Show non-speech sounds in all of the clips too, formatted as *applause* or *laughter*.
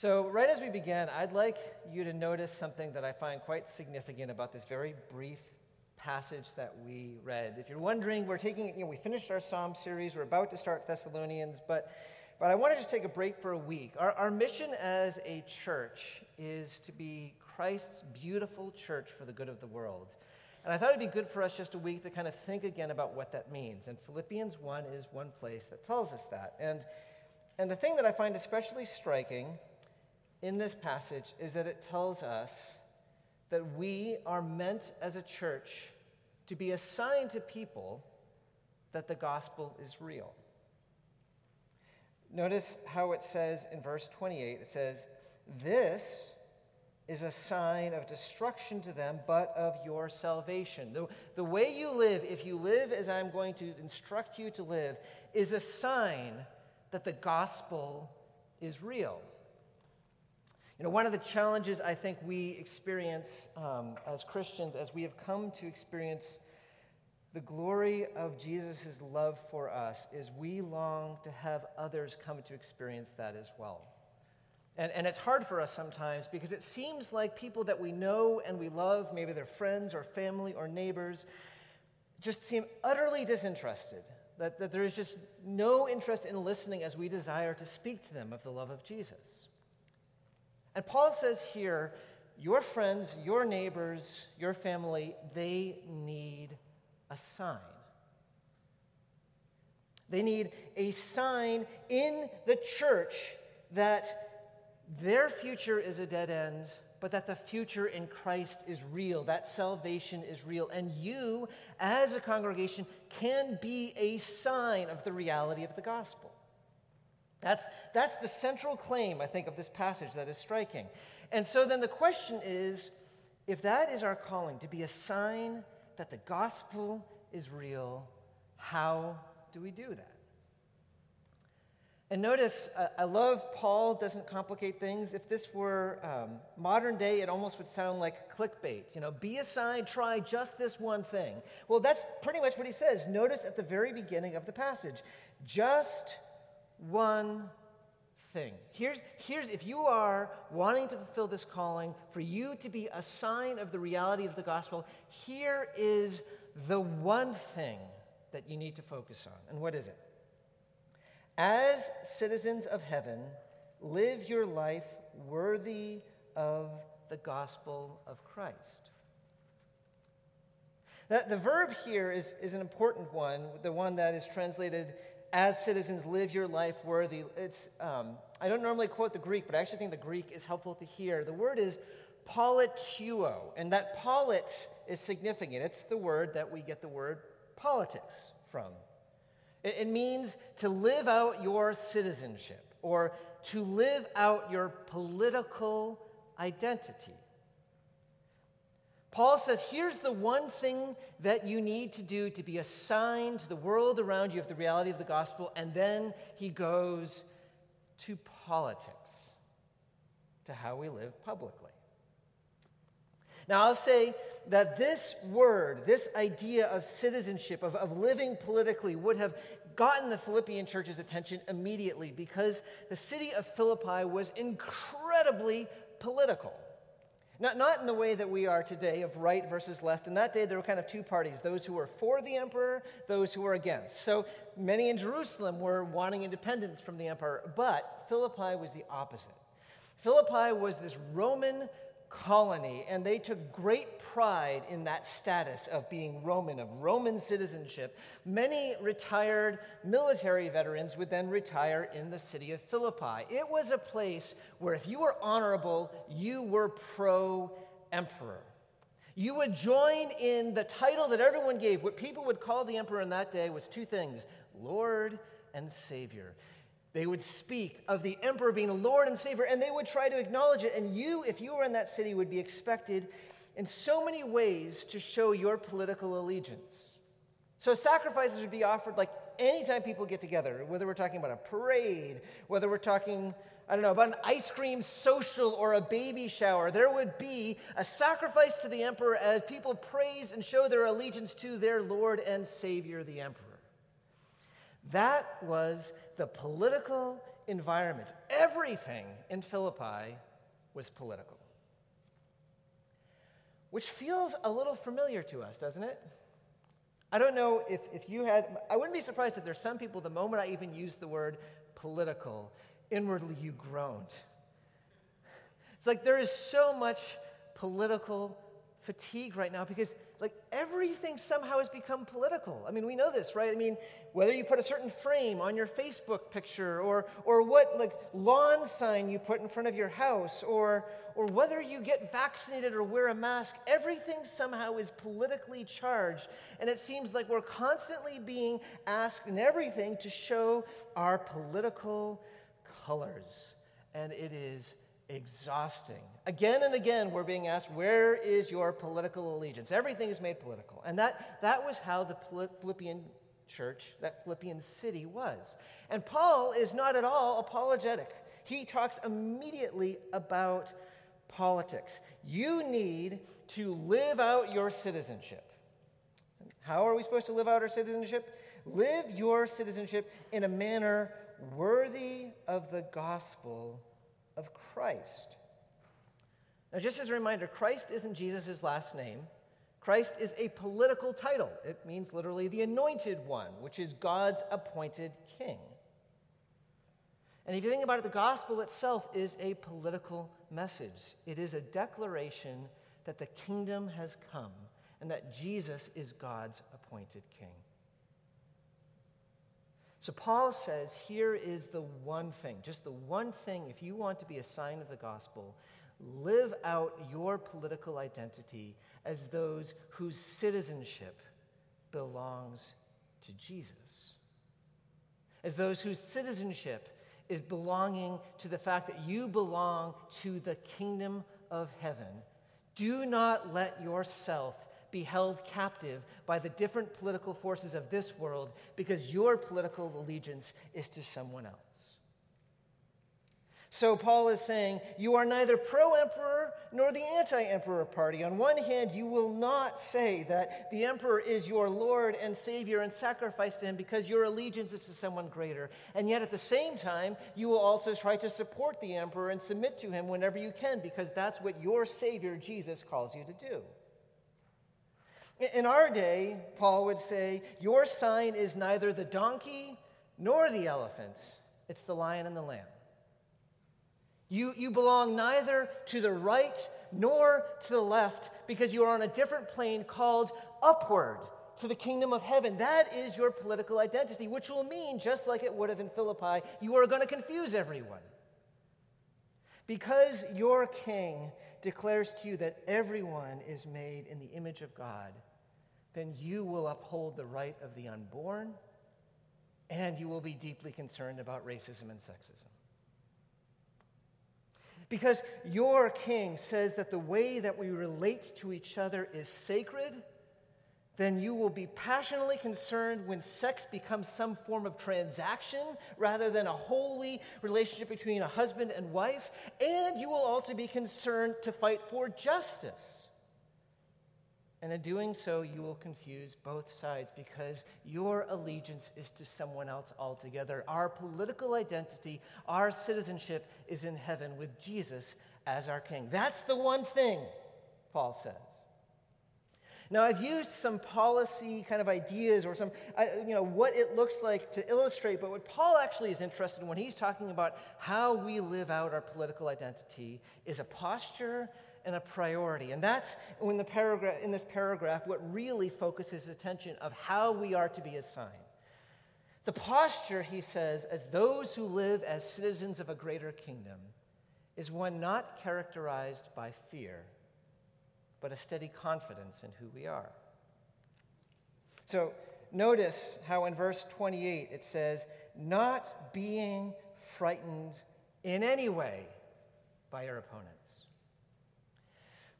So, right as we begin, I'd like you to notice something that I find quite significant about this very brief passage that we read. If you're wondering, we're taking, you know, we finished our Psalm series, we're about to start Thessalonians, but, but I want to just take a break for a week. Our, our mission as a church is to be Christ's beautiful church for the good of the world. And I thought it'd be good for us just a week to kind of think again about what that means. And Philippians 1 is one place that tells us that. And, and the thing that I find especially striking in this passage is that it tells us that we are meant as a church to be a sign to people that the gospel is real. Notice how it says in verse 28 it says, This is a sign of destruction to them, but of your salvation. The, the way you live, if you live as I'm going to instruct you to live, is a sign that the gospel is real. You know, one of the challenges I think we experience um, as Christians, as we have come to experience the glory of Jesus' love for us, is we long to have others come to experience that as well. And, and it's hard for us sometimes because it seems like people that we know and we love, maybe they're friends or family or neighbors, just seem utterly disinterested. That, that there is just no interest in listening as we desire to speak to them of the love of Jesus. And Paul says here, your friends, your neighbors, your family, they need a sign. They need a sign in the church that their future is a dead end, but that the future in Christ is real, that salvation is real. And you, as a congregation, can be a sign of the reality of the gospel. That's, that's the central claim, I think, of this passage that is striking. And so then the question is if that is our calling, to be a sign that the gospel is real, how do we do that? And notice, uh, I love Paul doesn't complicate things. If this were um, modern day, it almost would sound like clickbait. You know, be a sign, try just this one thing. Well, that's pretty much what he says. Notice at the very beginning of the passage just one thing. Here's, here's if you are wanting to fulfill this calling, for you to be a sign of the reality of the gospel, here is the one thing that you need to focus on. And what is it? As citizens of heaven, live your life worthy of the gospel of Christ. Now, the verb here is, is an important one, the one that is translated as citizens, live your life worthy. It's, um, I don't normally quote the Greek, but I actually think the Greek is helpful to hear. The word is politeuo, and that polit is significant. It's the word that we get the word politics from. It, it means to live out your citizenship or to live out your political identity. Paul says, here's the one thing that you need to do to be a sign to the world around you of the reality of the gospel. And then he goes to politics, to how we live publicly. Now, I'll say that this word, this idea of citizenship, of, of living politically, would have gotten the Philippian church's attention immediately because the city of Philippi was incredibly political. Not, not in the way that we are today of right versus left. In that day, there were kind of two parties those who were for the emperor, those who were against. So many in Jerusalem were wanting independence from the emperor, but Philippi was the opposite. Philippi was this Roman colony, and they took great pride in that status of being Roman, of Roman citizenship. Many retired military veterans would then retire in the city of Philippi. It was a place where, if you were honorable, you were pro emperor. You would join in the title that everyone gave. What people would call the emperor in that day was two things Lord and Savior. They would speak of the emperor being the Lord and Savior, and they would try to acknowledge it. And you, if you were in that city, would be expected in so many ways to show your political allegiance. So sacrifices would be offered like anytime people get together, whether we're talking about a parade, whether we're talking, I don't know, about an ice cream social or a baby shower, there would be a sacrifice to the emperor as people praise and show their allegiance to their Lord and Savior, the emperor. That was the political environment. Everything in Philippi was political. Which feels a little familiar to us, doesn't it? I don't know if, if you had, I wouldn't be surprised if there's some people, the moment I even used the word political, inwardly you groaned. It's like there is so much political fatigue right now because like everything somehow has become political. I mean, we know this, right? I mean, whether you put a certain frame on your Facebook picture or or what like lawn sign you put in front of your house or or whether you get vaccinated or wear a mask, everything somehow is politically charged. And it seems like we're constantly being asked in everything to show our political colors. And it is exhausting. Again and again, we're being asked, where is your political allegiance? Everything is made political. And that, that was how the Philippian church, that Philippian city was. And Paul is not at all apologetic. He talks immediately about politics. You need to live out your citizenship. How are we supposed to live out our citizenship? Live your citizenship in a manner worthy of the gospel of Christ. Now, just as a reminder, Christ isn't Jesus' last name. Christ is a political title. It means literally the anointed one, which is God's appointed king. And if you think about it, the gospel itself is a political message. It is a declaration that the kingdom has come and that Jesus is God's appointed king. So Paul says here is the one thing, just the one thing, if you want to be a sign of the gospel, live out your political identity as those whose citizenship belongs to Jesus. As those whose citizenship is belonging to the fact that you belong to the kingdom of heaven. Do not let yourself be held captive by the different political forces of this world because your political allegiance is to someone else. So, Paul is saying, You are neither pro emperor nor the anti emperor party. On one hand, you will not say that the emperor is your Lord and Savior and sacrifice to him because your allegiance is to someone greater. And yet, at the same time, you will also try to support the emperor and submit to him whenever you can because that's what your Savior, Jesus, calls you to do. In our day, Paul would say, Your sign is neither the donkey nor the elephant, it's the lion and the lamb. You, you belong neither to the right nor to the left because you are on a different plane called upward to the kingdom of heaven. That is your political identity, which will mean, just like it would have in Philippi, you are going to confuse everyone. Because your king declares to you that everyone is made in the image of God then you will uphold the right of the unborn and you will be deeply concerned about racism and sexism. Because your king says that the way that we relate to each other is sacred, then you will be passionately concerned when sex becomes some form of transaction rather than a holy relationship between a husband and wife. And you will also be concerned to fight for justice and in doing so, you will confuse both sides because your allegiance is to someone else altogether. Our political identity, our citizenship is in heaven with Jesus as our king. That's the one thing, Paul says. Now, I've used some policy kind of ideas or some, uh, you know, what it looks like to illustrate, but what Paul actually is interested in when he's talking about how we live out our political identity is a posture and a priority. And that's in, the paragraph, in this paragraph what really focuses attention of how we are to be assigned. The posture, he says, as those who live as citizens of a greater kingdom is one not characterized by fear, but a steady confidence in who we are. So notice how in verse 28 it says, not being frightened in any way by your opponent.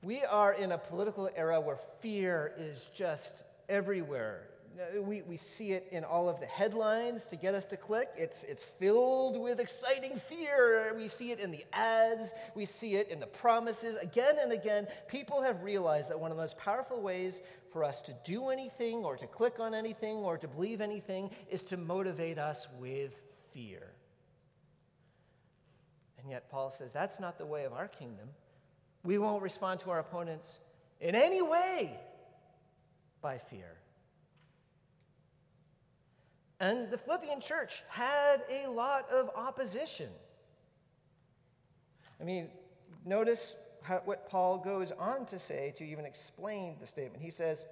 We are in a political era where fear is just everywhere. Uh, we, we see it in all of the headlines to get us to click. It's, it's filled with exciting fear. We see it in the ads, we see it in the promises. Again and again, people have realized that one of the most powerful ways for us to do anything or to click on anything or to believe anything is to motivate us with fear. And yet, Paul says that's not the way of our kingdom. We won't respond to our opponents in any way by fear. And the Philippian church had a lot of opposition. I mean, notice how, what Paul goes on to say to even explain the statement. He says,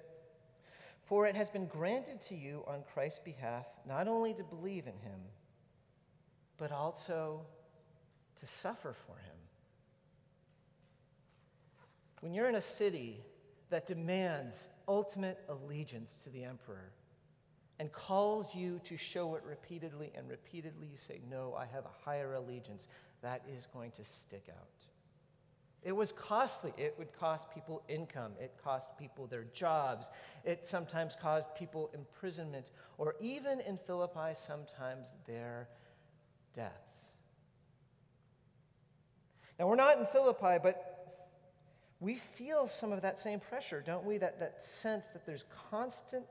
For it has been granted to you on Christ's behalf not only to believe in him, but also to suffer for him. When you're in a city that demands ultimate allegiance to the emperor and calls you to show it repeatedly, and repeatedly you say, No, I have a higher allegiance, that is going to stick out. It was costly. It would cost people income. It cost people their jobs. It sometimes caused people imprisonment, or even in Philippi, sometimes their deaths. Now, we're not in Philippi, but we feel some of that same pressure, don't we? That, that sense that there's constant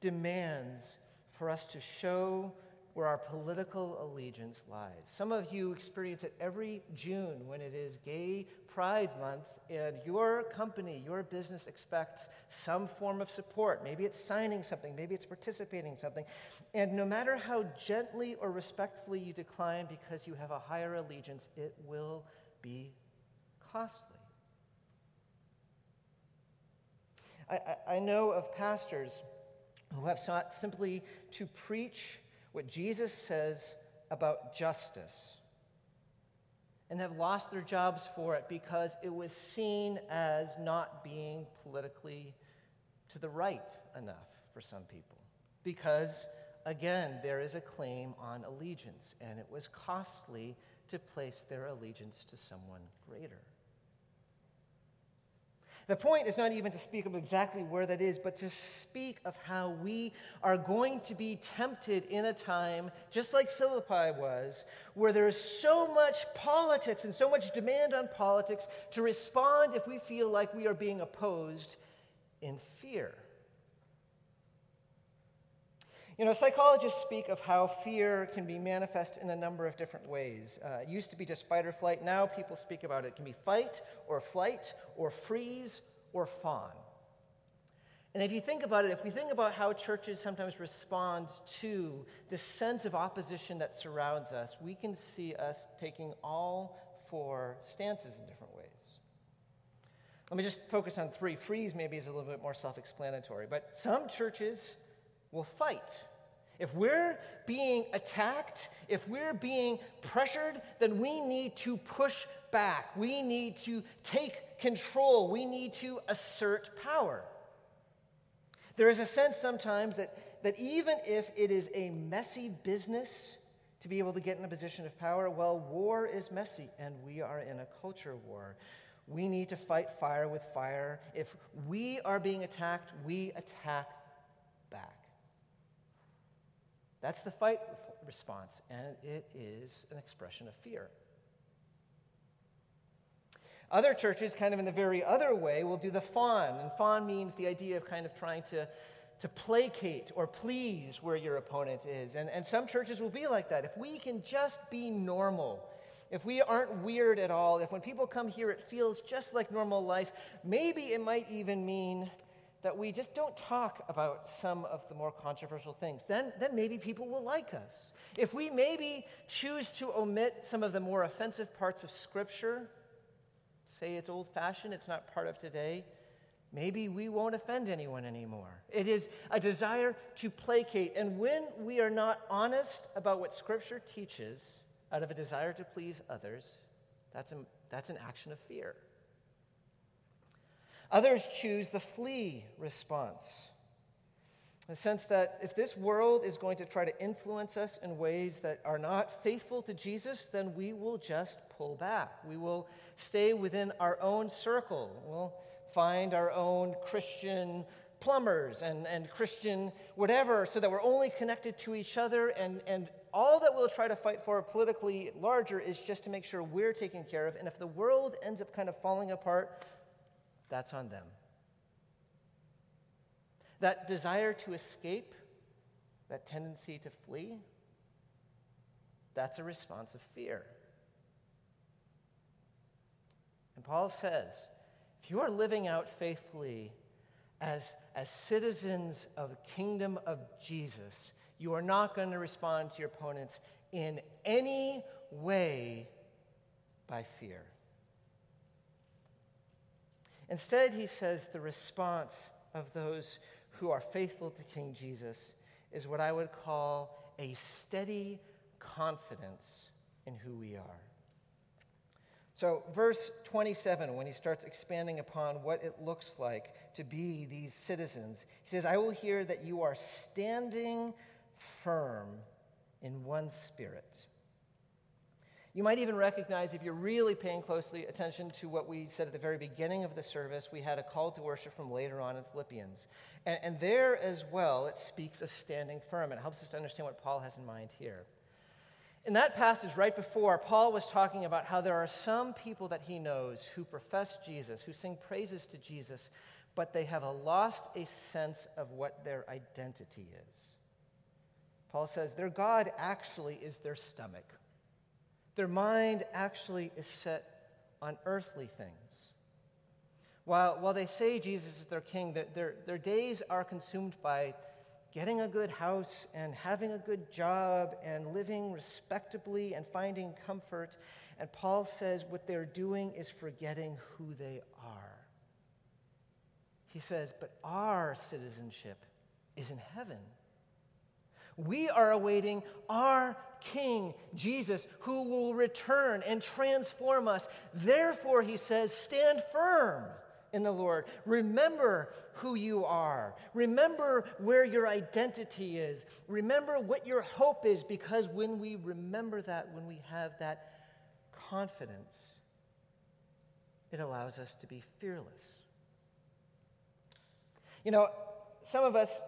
demands for us to show where our political allegiance lies. Some of you experience it every June when it is Gay Pride Month, and your company, your business expects some form of support. Maybe it's signing something, maybe it's participating in something. And no matter how gently or respectfully you decline because you have a higher allegiance, it will be costly. I, I, know of pastors who have sought simply to preach what Jesus says about justice and have lost their jobs for it because it was seen as not being politically to the right enough for some people. Because, again, there is a claim on allegiance, and it was costly to place their allegiance to someone greater. The point is not even to speak of exactly where that is, but to speak of how we are going to be tempted in a time, just like Philippi was, where there is so much politics and so much demand on politics to respond if we feel like we are being opposed in fear. You know, psychologists speak of how fear can be manifest in a number of different ways. Uh, it used to be just fight or flight. Now people speak about it. It can be fight or flight or freeze or fawn. And if you think about it, if we think about how churches sometimes respond to the sense of opposition that surrounds us, we can see us taking all four stances in different ways. Let me just focus on three. Freeze maybe is a little bit more self explanatory, but some churches will fight. If we're being attacked, if we're being pressured, then we need to push back. We need to take control. We need to assert power. There is a sense sometimes that, that even if it is a messy business to be able to get in a position of power, well, war is messy, and we are in a culture war. We need to fight fire with fire. If we are being attacked, we attack back. That's the fight response, and it is an expression of fear. Other churches, kind of in the very other way, will do the fawn. And fawn means the idea of kind of trying to, to placate or please where your opponent is. And, and some churches will be like that. If we can just be normal, if we aren't weird at all, if when people come here it feels just like normal life, maybe it might even mean that we just don't talk about some of the more controversial things, then, then maybe people will like us. If we maybe choose to omit some of the more offensive parts of Scripture, say it's old fashioned, it's not part of today, maybe we won't offend anyone anymore. It is a desire to placate. And when we are not honest about what Scripture teaches out of a desire to please others, that's, a, that's an action of fear. Others choose the flee response. The sense that if this world is going to try to influence us in ways that are not faithful to Jesus, then we will just pull back. We will stay within our own circle. We'll find our own Christian plumbers and, and Christian whatever, so that we're only connected to each other. And, and all that we'll try to fight for politically larger is just to make sure we're taken care of. And if the world ends up kind of falling apart, that's on them. That desire to escape, that tendency to flee, that's a response of fear. And Paul says, if you are living out faithfully as, as citizens of the kingdom of Jesus, you are not going to respond to your opponents in any way by fear. Instead, he says the response of those who are faithful to King Jesus is what I would call a steady confidence in who we are. So, verse 27, when he starts expanding upon what it looks like to be these citizens, he says, I will hear that you are standing firm in one spirit. You might even recognize, if you're really paying closely attention to what we said at the very beginning of the service, we had a call to worship from later on in Philippians. And, and there as well, it speaks of standing firm. It helps us to understand what Paul has in mind here. In that passage right before, Paul was talking about how there are some people that he knows who profess Jesus, who sing praises to Jesus, but they have a lost a sense of what their identity is. Paul says their God actually is their stomach. Their mind actually is set on earthly things. While, while they say Jesus is their king, their, their, their days are consumed by getting a good house and having a good job and living respectably and finding comfort. And Paul says what they're doing is forgetting who they are. He says, but our citizenship is in heaven. We are awaiting our King, Jesus, who will return and transform us. Therefore, he says, stand firm in the Lord. Remember who you are. Remember where your identity is. Remember what your hope is, because when we remember that, when we have that confidence, it allows us to be fearless. You know, some of us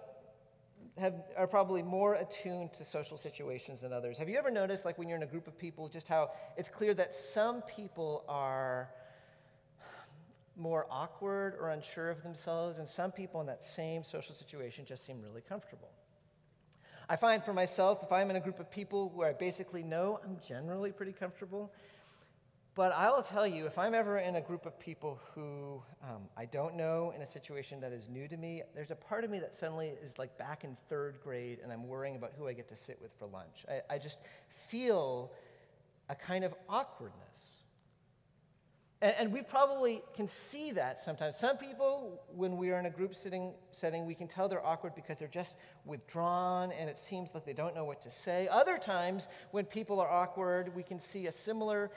have, are probably more attuned to social situations than others. Have you ever noticed, like when you're in a group of people, just how it's clear that some people are more awkward or unsure of themselves, and some people in that same social situation just seem really comfortable. I find for myself, if I'm in a group of people where I basically know, I'm generally pretty comfortable. But I will tell you, if I'm ever in a group of people who um, I don't know in a situation that is new to me, there's a part of me that suddenly is like back in third grade and I'm worrying about who I get to sit with for lunch. I, I just feel a kind of awkwardness. And, and, we probably can see that sometimes. Some people, when we are in a group sitting setting, we can tell they're awkward because they're just withdrawn and it seems like they don't know what to say. Other times, when people are awkward, we can see a similar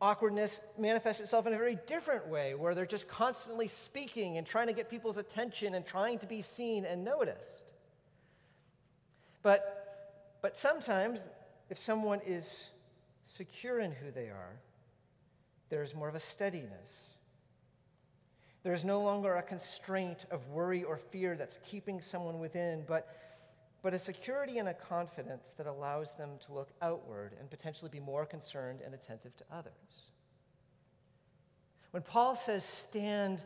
awkwardness manifests itself in a very different way, where they're just constantly speaking and trying to get people's attention and trying to be seen and noticed. But, but sometimes, if someone is secure in who they are, there's more of a steadiness. There's no longer a constraint of worry or fear that's keeping someone within, but, but a security and a confidence that allows them to look outward and potentially be more concerned and attentive to others. When Paul says stand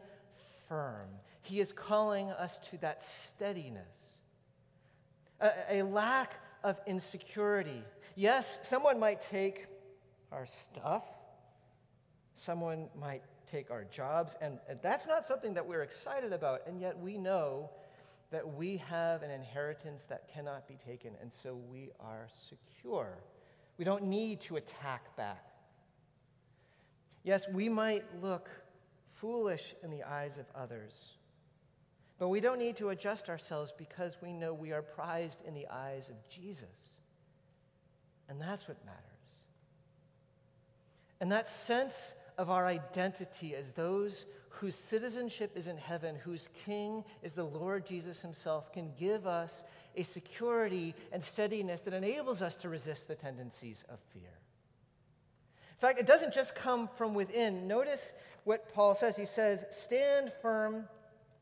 firm, he is calling us to that steadiness, a, a lack of insecurity. Yes, someone might take our stuff someone might take our jobs, and, and that's not something that we're excited about, and yet we know that we have an inheritance that cannot be taken, and so we are secure. We don't need to attack back. Yes, we might look foolish in the eyes of others, but we don't need to adjust ourselves because we know we are prized in the eyes of Jesus. And that's what matters. And that sense of our identity as those whose citizenship is in heaven, whose king is the Lord Jesus himself, can give us a security and steadiness that enables us to resist the tendencies of fear. In fact, it doesn't just come from within. Notice what Paul says. He says, Stand firm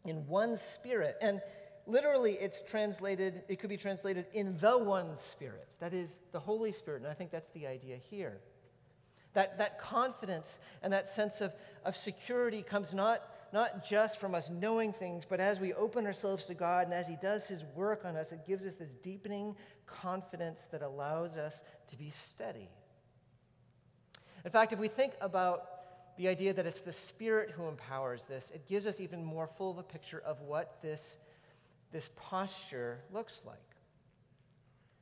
in one spirit. And literally, it's translated, it could be translated in the one spirit. That is the Holy Spirit. And I think that's the idea here. That, that confidence and that sense of, of security comes not, not just from us knowing things, but as we open ourselves to God and as He does His work on us, it gives us this deepening confidence that allows us to be steady. In fact, if we think about the idea that it's the Spirit who empowers this, it gives us even more full of a picture of what this, this posture looks like.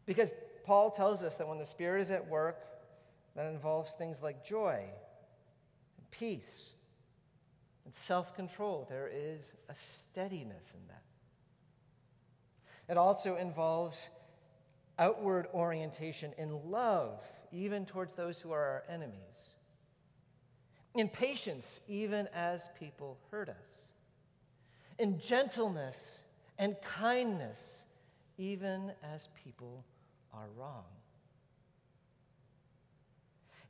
Because Paul tells us that when the Spirit is at work, that involves things like joy and peace and self control. There is a steadiness in that. It also involves outward orientation in love, even towards those who are our enemies, in patience, even as people hurt us, in gentleness and kindness, even as people are wrong.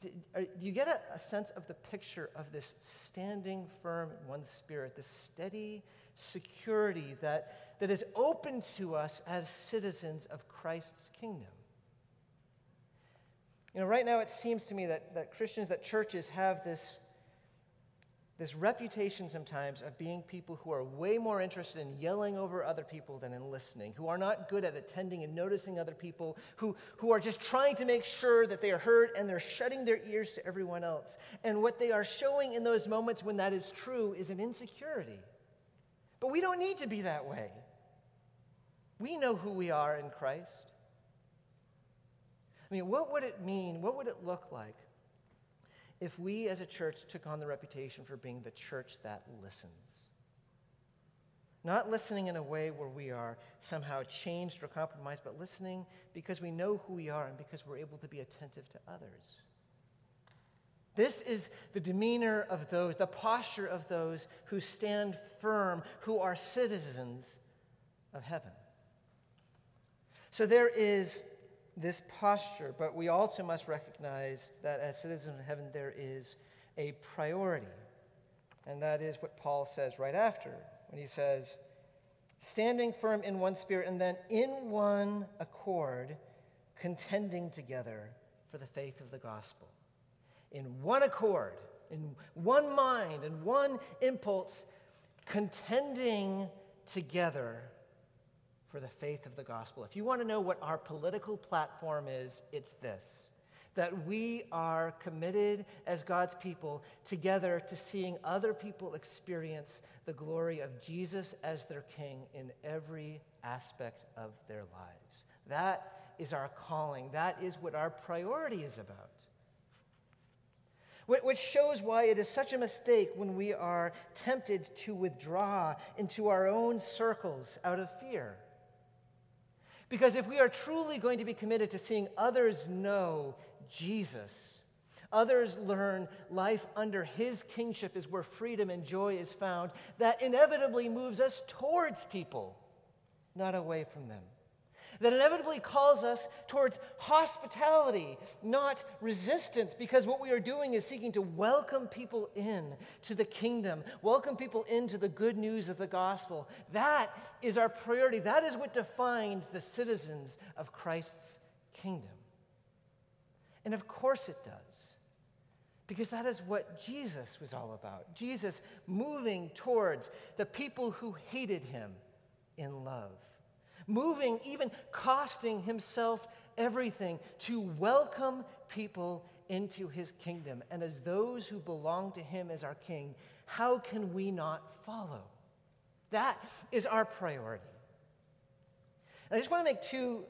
Do you get a, a, sense of the picture of this standing firm in one's spirit, this steady security that, that is open to us as citizens of Christ's kingdom? You know, right now it seems to me that, that Christians, that churches have this this reputation sometimes of being people who are way more interested in yelling over other people than in listening, who are not good at attending and noticing other people, who, who are just trying to make sure that they are heard and they're shutting their ears to everyone else. And what they are showing in those moments when that is true is an insecurity. But we don't need to be that way. We know who we are in Christ. I mean, what would it mean? What would it look like if we as a church took on the reputation for being the church that listens. Not listening in a way where we are somehow changed or compromised, but listening because we know who we are and because we're able to be attentive to others. This is the demeanor of those, the posture of those who stand firm, who are citizens of heaven. So there is this posture, but we also must recognize that as citizens of heaven, there is a priority. And that is what Paul says right after when he says, standing firm in one spirit and then in one accord, contending together for the faith of the gospel. In one accord, in one mind, in one impulse, contending together for the faith of the gospel. If you want to know what our political platform is, it's this that we are committed as God's people together to seeing other people experience the glory of Jesus as their King in every aspect of their lives. That is our calling. That is what our priority is about. Which shows why it is such a mistake when we are tempted to withdraw into our own circles out of fear. Because if we are truly going to be committed to seeing others know Jesus, others learn life under his kingship is where freedom and joy is found, that inevitably moves us towards people, not away from them that inevitably calls us towards hospitality, not resistance, because what we are doing is seeking to welcome people in to the kingdom, welcome people into the good news of the gospel. That is our priority. That is what defines the citizens of Christ's kingdom. And of course it does. Because that is what Jesus was all about. Jesus moving towards the people who hated him in love moving, even costing himself everything to welcome people into his kingdom. And as those who belong to him as our king, how can we not follow? That is our priority. And I just want to make two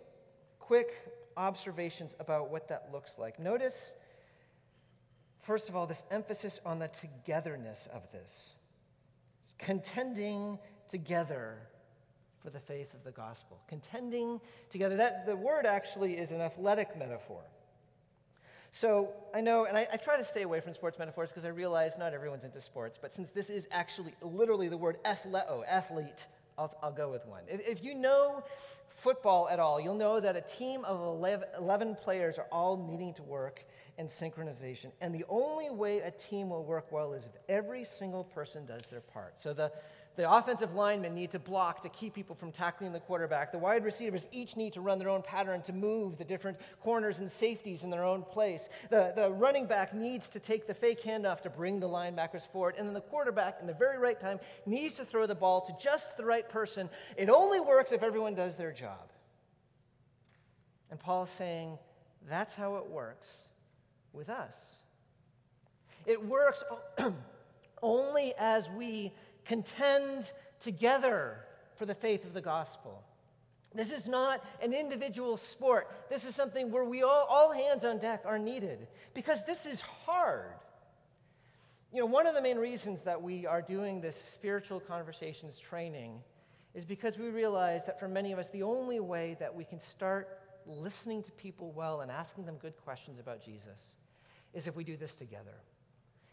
quick observations about what that looks like. Notice, first of all, this emphasis on the togetherness of this. It's contending together for the faith of the gospel. Contending together. That the word actually is an athletic metaphor. So I know, and I, I try to stay away from sports metaphors because I realize not everyone's into sports, but since this is actually literally the word athleo, oh, athlete, I'll, I'll go with one. If, if you know football at all, you'll know that a team of 11, 11 players are all needing to work in synchronization. And the only way a team will work well is if every single person does their part. So the the offensive linemen need to block to keep people from tackling the quarterback. The wide receivers each need to run their own pattern to move the different corners and safeties in their own place. The, the running back needs to take the fake handoff to bring the linebackers forward. And then the quarterback, in the very right time, needs to throw the ball to just the right person. It only works if everyone does their job. And Paul is saying that's how it works with us. It works *clears throat* only as we contend together for the faith of the gospel. This is not an individual sport. This is something where we all, all hands on deck are needed because this is hard. You know, one of the main reasons that we are doing this spiritual conversations training is because we realize that for many of us, the only way that we can start listening to people well and asking them good questions about Jesus is if we do this together.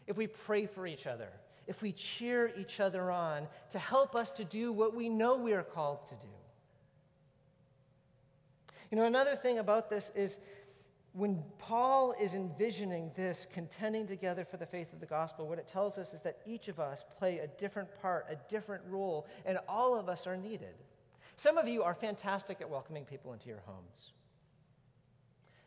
If we pray for each other, if we cheer each other on to help us to do what we know we are called to do. You know, another thing about this is when Paul is envisioning this contending together for the faith of the gospel, what it tells us is that each of us play a different part, a different role, and all of us are needed. Some of you are fantastic at welcoming people into your homes.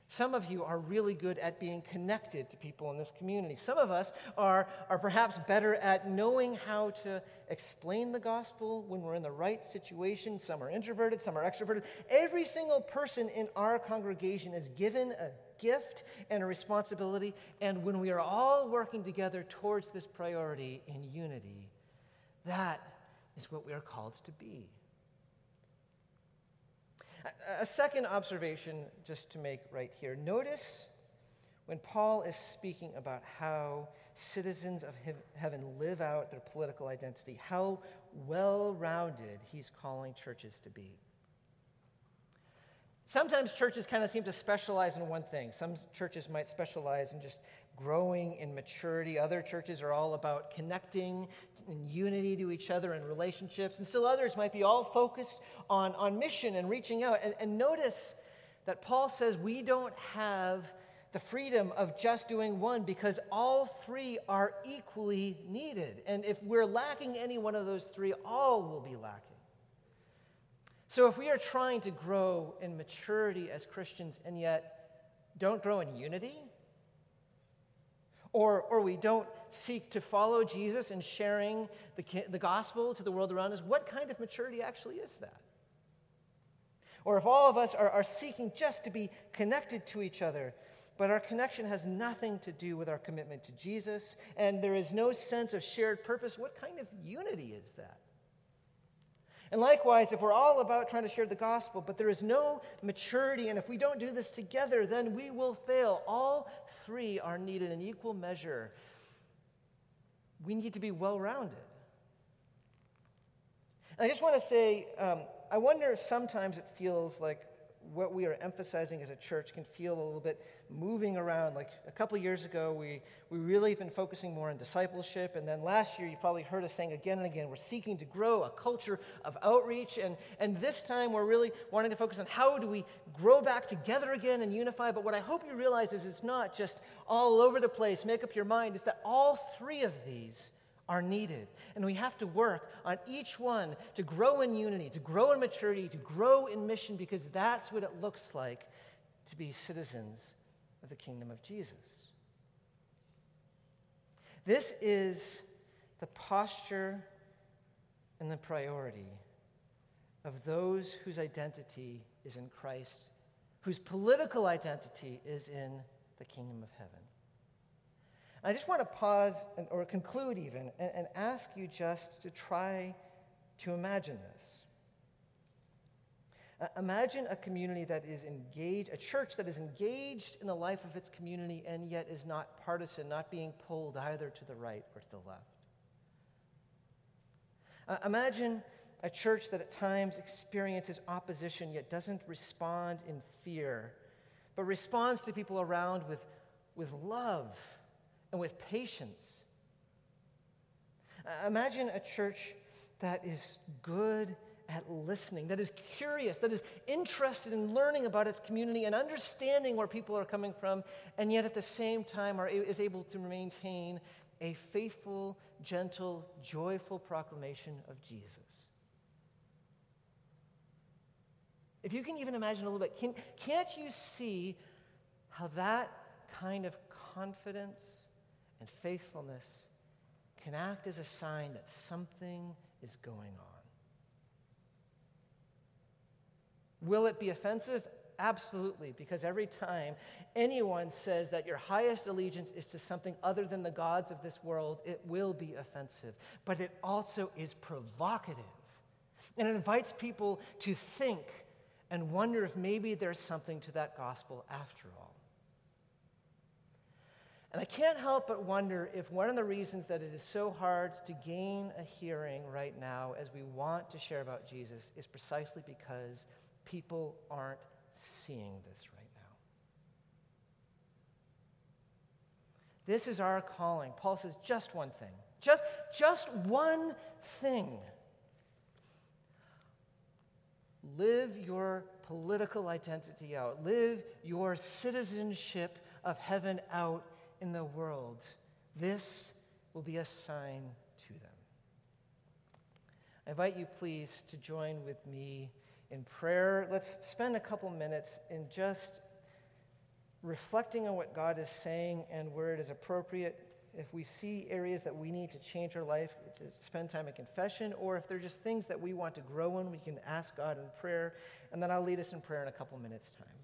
Some of you are really good at being connected to people in this community. Some of us are, are perhaps better at knowing how to explain the gospel when we're in the right situation. Some are introverted, some are extroverted. Every single person in our congregation is given a gift and a responsibility. And when we are all working together towards this priority in unity, that is what we are called to be. A second observation, just to make right here. Notice when Paul is speaking about how citizens of heaven live out their political identity, how well rounded he's calling churches to be. Sometimes churches kind of seem to specialize in one thing. Some churches might specialize in just growing in maturity. Other churches are all about connecting in unity to each other in relationships. And still others might be all focused on, on mission and reaching out. And, and notice that Paul says we don't have the freedom of just doing one because all three are equally needed. And if we're lacking any one of those three, all will be lacking. So if we are trying to grow in maturity as Christians and yet don't grow in unity, or, or we don't seek to follow Jesus in sharing the, the gospel to the world around us, what kind of maturity actually is that? Or if all of us are, are seeking just to be connected to each other, but our connection has nothing to do with our commitment to Jesus, and there is no sense of shared purpose, what kind of unity is that? And likewise, if we're all about trying to share the gospel, but there is no maturity, and if we don't do this together, then we will fail. All three are needed in equal measure. We need to be well rounded. I just want to say, um, I wonder if sometimes it feels like what we are emphasizing as a church can feel a little bit moving around. Like a couple years ago, we, we really have been focusing more on discipleship. And then last year, you probably heard us saying again and again, we're seeking to grow a culture of outreach. And, and this time, we're really wanting to focus on how do we grow back together again and unify. But what I hope you realize is it's not just all over the place, make up your mind, is that all three of these are needed. And we have to work on each one to grow in unity, to grow in maturity, to grow in mission, because that's what it looks like to be citizens of the kingdom of Jesus. This is the posture and the priority of those whose identity is in Christ, whose political identity is in the kingdom of heaven. I just want to pause and, or conclude even and, and ask you just to try to imagine this. Uh, imagine a community that is engaged, a church that is engaged in the life of its community and yet is not partisan, not being pulled either to the right or to the left. Uh, imagine a church that at times experiences opposition yet doesn't respond in fear, but responds to people around with, with love and with patience. Uh, imagine a church that is good at listening, that is curious, that is interested in learning about its community and understanding where people are coming from, and yet at the same time are, is able to maintain a faithful, gentle, joyful proclamation of Jesus. If you can even imagine a little bit, can, can't you see how that kind of confidence and faithfulness can act as a sign that something is going on. Will it be offensive? Absolutely, because every time anyone says that your highest allegiance is to something other than the gods of this world, it will be offensive. But it also is provocative. And it invites people to think and wonder if maybe there's something to that gospel after all. And I can't help but wonder if one of the reasons that it is so hard to gain a hearing right now as we want to share about Jesus is precisely because people aren't seeing this right now. This is our calling. Paul says just one thing. Just, just one thing. Live your political identity out. Live your citizenship of heaven out in the world. This will be a sign to them. I invite you, please, to join with me in prayer. Let's spend a couple minutes in just reflecting on what God is saying and where it is appropriate. If we see areas that we need to change our life, to spend time in confession, or if there are just things that we want to grow in, we can ask God in prayer. And then I'll lead us in prayer in a couple minutes' time.